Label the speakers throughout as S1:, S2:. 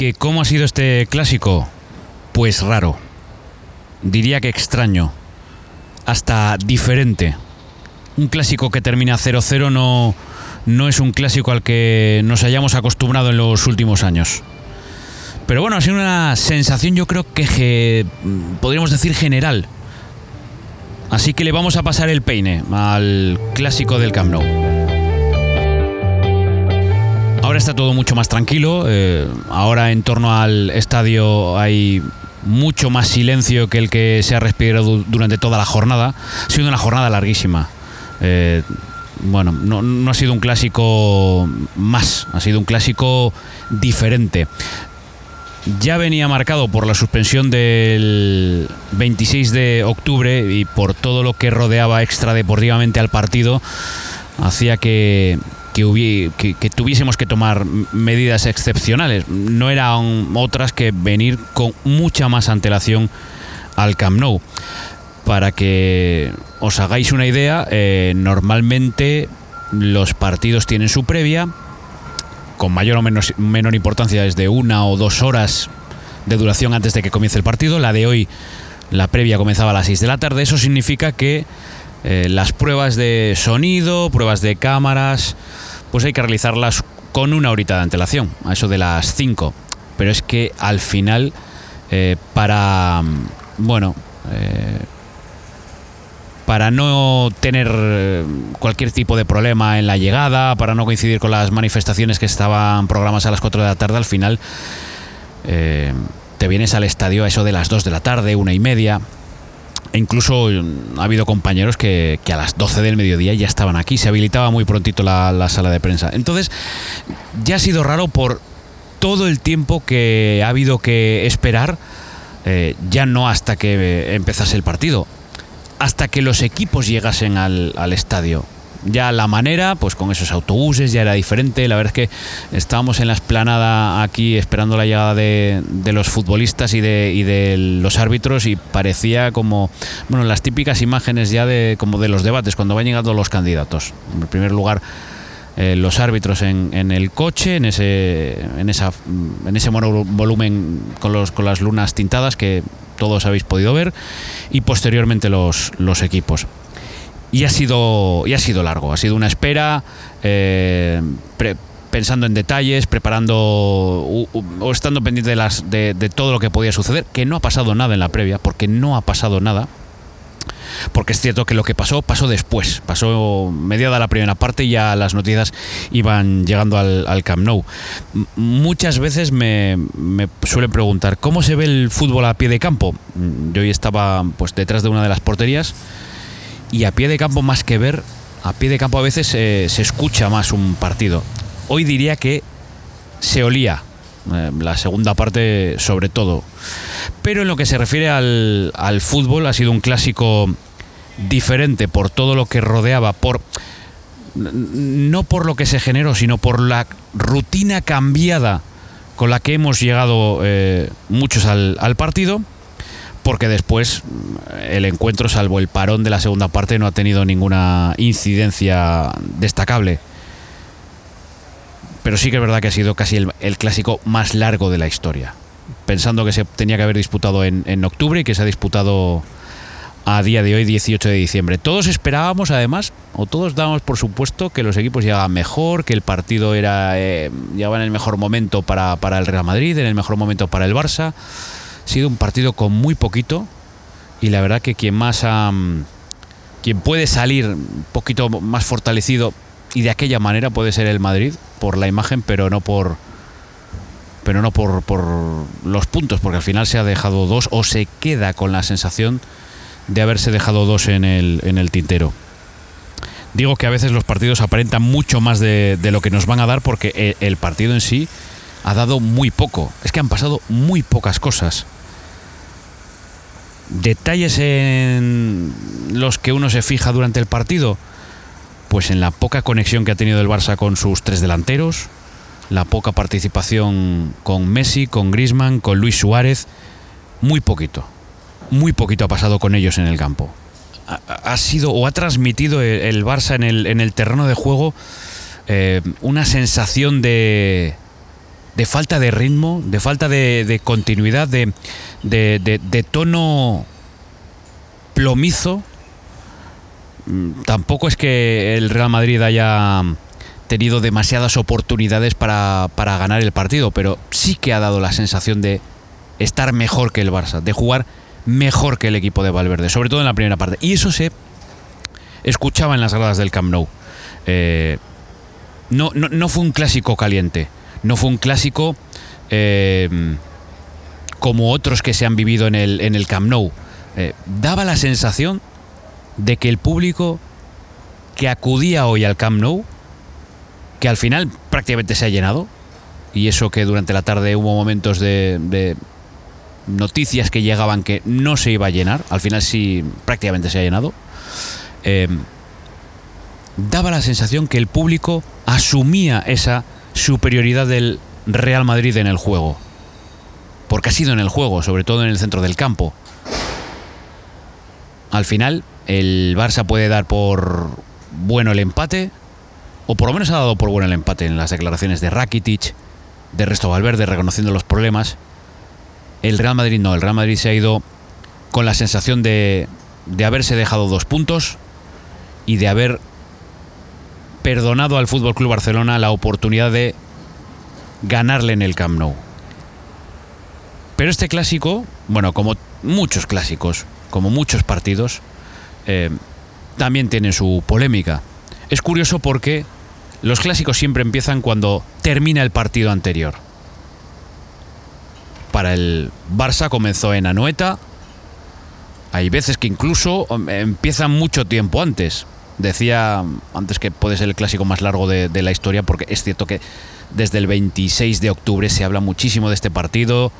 S1: que cómo ha sido este clásico, pues raro. Diría que extraño. Hasta diferente. Un clásico que termina 0-0 no, no es un clásico al que nos hayamos acostumbrado en los últimos años. Pero bueno, ha sido una sensación yo creo que podríamos decir general. Así que le vamos a pasar el peine al clásico del Camp Nou. Ahora está todo mucho más tranquilo. Eh, ahora en torno al estadio hay mucho más silencio que el que se ha respirado durante toda la jornada. Ha sido una jornada larguísima. Eh, bueno, no, ha sido un clásico más, ha sido un clásico diferente. Ya venía marcado por la suspensión del 26 de octubre y por todo lo que rodeaba extradeportivamente al partido, hacía que, que, tuviésemos que tomar medidas excepcionales. No eran otras que venir con mucha más antelación al Camp Nou para que os hagáis una idea, eh, normalmente los partidos tienen su previa, con mayor o menos, menor importancia desde una o dos horas de duración antes de que comience el partido. La de hoy, la previa comenzaba a las 6 de la tarde. Eso significa que eh, las pruebas de sonido, pruebas de cámaras, pues hay que realizarlas con una horita de antelación, a eso de las 5. Pero es que al final, eh, para, bueno, para no tener eh, cualquier tipo de problema en la llegada, para no coincidir con las manifestaciones que estaban programadas a las 4 de la tarde, al final eh, te vienes al estadio a eso de las 2 de la tarde, una y media. Incluso mm, ha habido compañeros que, a las 12 del mediodía ya estaban aquí, se habilitaba muy prontito la, sala de prensa. Entonces, ya ha sido raro por todo el tiempo que ha habido que esperar, eh, ya no hasta que empezase el partido, hasta que los equipos llegasen al, estadio ya la manera, pues con esos autobuses ya era diferente. La verdad es que estábamos en la esplanada aquí esperando la llegada de, los futbolistas y de, y de, los árbitros y parecía como, bueno, las típicas imágenes ya de, como de los debates cuando van llegando los candidatos. En primer lugar, eh, los árbitros en, el coche, en ese, en esa, en ese volumen con, los, con las lunas tintadas que todos habéis podido ver, y posteriormente los, los equipos. Y ha, sido, y ha sido largo, ha sido una espera, eh, pensando en detalles, preparando o, estando pendiente de, todo lo que podía suceder, que no ha pasado nada en la previa, porque no ha pasado nada porque es cierto que lo que pasó pasó después, pasó mediada la primera parte y ya las noticias iban llegando al, Camp Nou. muchas veces me, me, suelen preguntar, ¿cómo se ve el fútbol a pie de campo? Mm, yo hoy estaba pues detrás de una de las porterías y a pie de campo más que ver, a pie de campo a veces se escucha más un partido. Hoy diría que se olía eh, la segunda parte sobre todo. Pero en lo que se refiere al, al fútbol ha sido un clásico diferente por todo lo que rodeaba, por no por lo que se generó, sino por la rutina cambiada con la que hemos llegado eh, muchos al, partido, porque después eh, el encuentro, salvo el parón de la segunda parte, no ha tenido ninguna incidencia destacable. Pero sí que es verdad que ha sido casi el, clásico más largo de la historia. Pensando que se tenía que haber disputado en, en octubre y que se ha disputado a día de hoy, 18 de diciembre. Todos esperábamos, además, o todos dábamos por supuesto que los equipos llegaban mejor, que el partido era eh, llegaba en el mejor momento para, para, el Real Madrid, en el mejor momento para el Barça. Ha sido un partido con muy poquito y la verdad que quien más quien puede salir un poquito más fortalecido y de aquella manera puede ser el Madrid por la imagen, pero no por pero no por, por los puntos, porque al final se ha dejado dos o se queda con la sensación de haberse dejado dos en el, en el tintero. Digo que a veces los partidos aparentan mucho más de, lo que nos van a dar porque e, el, partido en sí ha dado muy poco. Es que han pasado muy pocas cosas. Detalles en los que uno se fija durante el partido. Pues en la poca conexión que ha tenido el Barça con sus tres delanteros, la poca participación con Messi, con Grisman, con Luis Suárez, muy poquito muy poquito ha pasado con ellos en el campo. Ha, sido o ha transmitido el, Barça en el, en el, terreno de juego eh, una sensación de, de falta de ritmo, de falta de, continuidad, de, de, tono plomizo. Mm, tampoco es que el Real Madrid haya tenido demasiadas oportunidades para, para ganar el partido, pero sí que ha dado la sensación de estar mejor que el Barça, de jugar mejor que el equipo de Valverde, sobre todo en la primera parte. Y eso se escuchaba en las gradas del Camp Nou. Eh, no, no, fue un clásico caliente, no fue un clásico eh, como otros que se han vivido en el, en el Camp Nou. Eh, daba la sensación de que el público que acudía hoy al Camp Nou, que al final prácticamente se ha llenado, y eso que durante la tarde hubo momentos de noticias que llegaban que no se iba a llenar, al final sí prácticamente se ha llenado, eh, daba la sensación que el público asumía esa superioridad del Real Madrid en el juego. Porque ha sido en el juego, sobre todo en el centro del campo. Al final, el Barça puede dar por bueno el empate, o por lo menos ha dado por bueno el empate en las declaraciones de Rakitic, de Resto Valverde, reconociendo los problemas. El Real Madrid no, el Real Madrid se ha ido con la sensación de, de haberse dejado dos puntos y de haber perdonado al Fútbol Club Barcelona la oportunidad de ganarle en el Camp Nou. Pero este clásico, bueno, como muchos clásicos, como muchos partidos, eh, también tiene su polémica. Es curioso porque los clásicos siempre empiezan cuando termina el partido anterior para el Barça comenzó en Anoeta. Hay veces que incluso um, empiezan mucho tiempo antes. Decía antes que puede ser el clásico más largo de, la historia, porque es cierto que desde el 26 de octubre se habla muchísimo de este partido.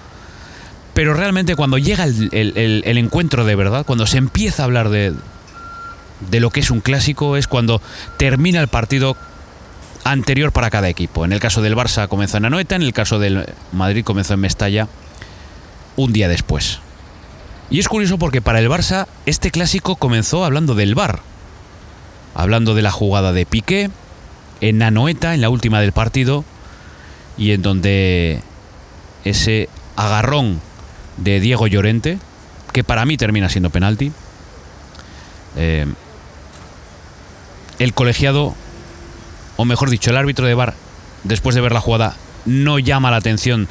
S1: Pero realmente cuando llega el, encuentro de verdad, cuando se empieza a hablar de, de lo que es un clásico, es cuando termina el partido anterior para cada equipo. En el caso del Barça comenzó en Anoeta, en el caso del Madrid comenzó en Mestalla un día después. Y es curioso porque para el Barça este clásico comenzó hablando del Bar, hablando de la jugada de Piqué en Anoeta, en la última del partido, y en donde ese agarrón de Diego Llorente, que para mí termina siendo penalti, eh, el colegiado o mejor dicho, el árbitro de bar, después de ver la jugada, no llama la atención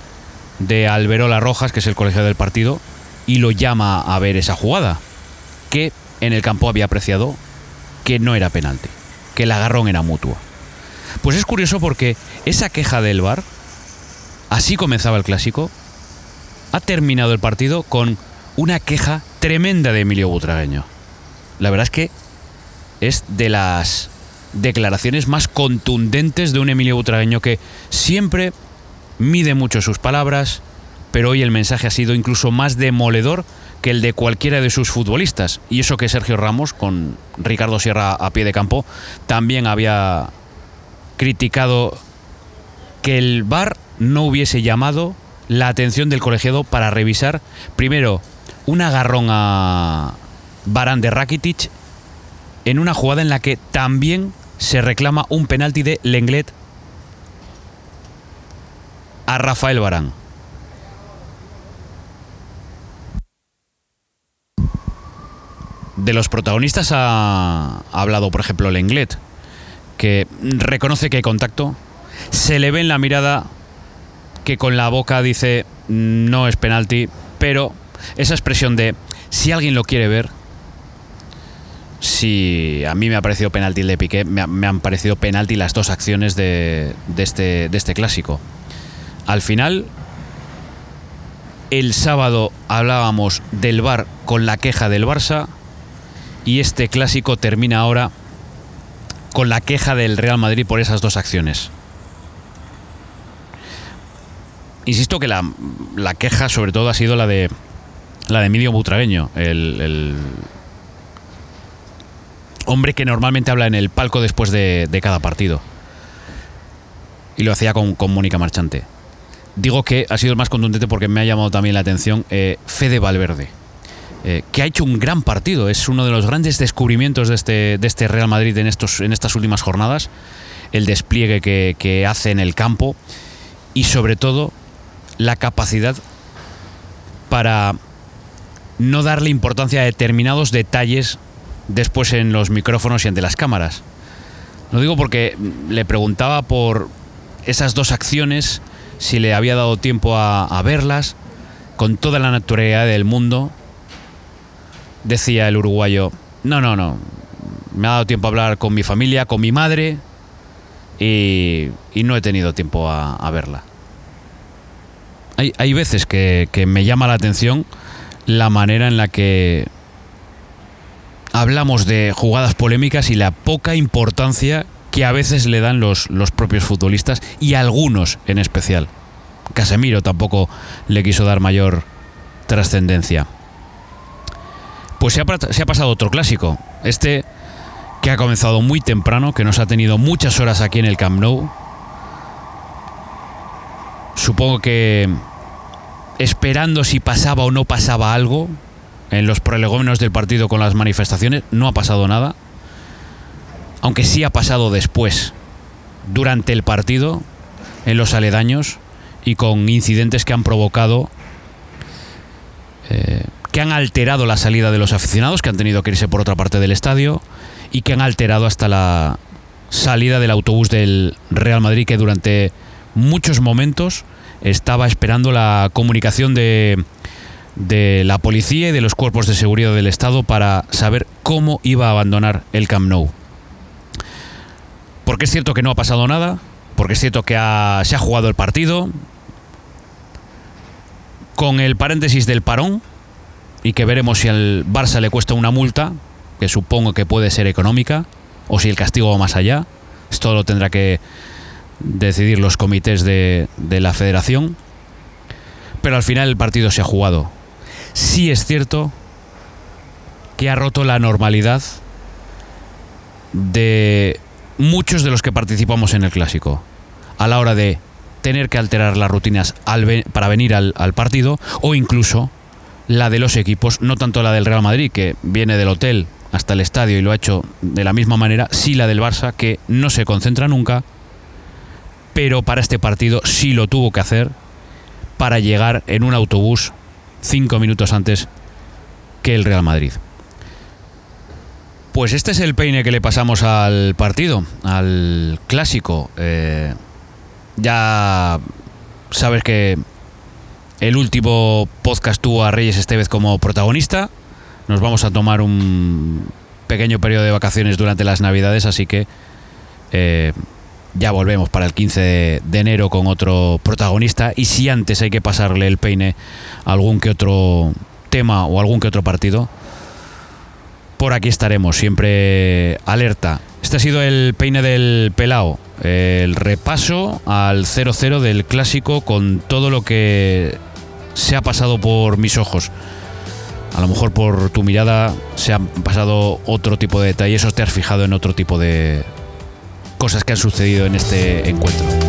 S1: de Alberola Rojas, que es el colegio del partido, y lo llama a ver esa jugada, que en el campo había apreciado que no era penalti, que el agarrón era mutuo. Pues es curioso porque esa queja del bar, así comenzaba el clásico, ha terminado el partido con una queja tremenda de Emilio Butragueño. La verdad es que es de las declaraciones más contundentes de un Emilio Butragueño que siempre mide mucho sus palabras, pero hoy el mensaje ha sido incluso más demoledor que el de cualquiera de sus futbolistas. Y eso que Sergio Ramos, con Ricardo Sierra a pie de campo, también había criticado que el VAR no hubiese llamado la atención del colegiado para revisar primero un agarrón a Barán de Rakitic en una jugada en la que también se reclama un penalti de Lenglet a Rafael Barán. De los protagonistas ha hablado, por ejemplo, Lenglet, que reconoce que hay contacto, se le ve en la mirada que con la boca dice no es penalti, pero esa expresión de si alguien lo quiere ver, Sí, a mí me ha parecido penalti el de Piqué, me, han parecido penalti las dos acciones de, este, de este clásico. Al final, el sábado hablábamos del VAR con la queja del Barça y este clásico termina ahora con la queja del Real Madrid por esas dos acciones. Insisto que la, queja sobre todo ha sido la de la de Emilio Butragueño, el hombre que normalmente habla en el palco después de, cada partido. Y lo hacía con, Mónica Marchante. Digo que ha sido el más contundente porque me ha llamado también la atención eh, Fede Valverde. Eh, que ha hecho un gran partido. Es uno de los grandes descubrimientos de este, de este Real Madrid en, estos, en estas últimas jornadas. El despliegue que, hace en el campo. y sobre todo la capacidad para no darle importancia a determinados detalles después en los micrófonos y ante las cámaras. Lo digo porque le preguntaba por esas dos acciones, si le había dado tiempo a, verlas, con toda la naturalidad del mundo. Decía el uruguayo, no, no, no, me ha dado tiempo a hablar con mi familia, con mi madre, y, no he tenido tiempo a, verla. Hay, veces que me llama la atención la manera en la que hablamos de jugadas polémicas y la poca importancia que a veces le dan los, los propios futbolistas y algunos en especial. Casemiro tampoco le quiso dar mayor trascendencia. Pues se ha, se ha, pasado otro clásico. Este que ha comenzado muy temprano, que nos ha tenido muchas horas aquí en el Camp Nou. Supongo que esperando si pasaba o no pasaba algo, en los prolegómenos del partido con las manifestaciones. No ha pasado nada. Aunque sí ha pasado después, durante el partido, en los aledaños y con incidentes que han provocado, eh, que han alterado la salida de los aficionados, que han tenido que irse por otra parte del estadio y que han alterado hasta la salida del autobús del Real Madrid, que durante muchos momentos estaba esperando la comunicación de de la policía y de los cuerpos de seguridad del Estado para saber cómo iba a abandonar el Camp Nou. Porque es cierto que no ha pasado nada, porque es cierto que se ha jugado el partido, con el paréntesis del parón, y que veremos si al Barça le cuesta una multa, que supongo que puede ser económica, o si el castigo va más allá. Esto lo tendrá que decidir los comités de, de la federación. Pero al final el partido se ha jugado sí es cierto que ha roto la normalidad de muchos de los que participamos en el clásico a la hora de tener que alterar las rutinas para venir al, partido o incluso la de los equipos, no tanto la del Real Madrid que viene del hotel hasta el estadio y lo ha hecho de la misma manera, sí la del Barça que no se concentra nunca, pero para este partido sí lo tuvo que hacer para llegar en un autobús cinco minutos antes que el Real Madrid. Pues este es el peine que le pasamos al partido, al clásico. Eh, ya sabes que el último podcast tuvo a Reyes Estevez como protagonista. Nos vamos a tomar un pequeño periodo de vacaciones durante las Navidades, así que eh, ya volvemos para el 15 de, enero con otro protagonista y si antes hay que pasarle el peine a algún que otro tema o algún que otro partido, por aquí estaremos, siempre alerta. Este ha sido el peine del pelao, el repaso al 0-0 del clásico con todo lo que se ha pasado por mis ojos. A lo mejor por tu mirada se han pasado otro tipo de detalles o te has fijado en otro tipo de, cosas que han sucedido en este encuentro.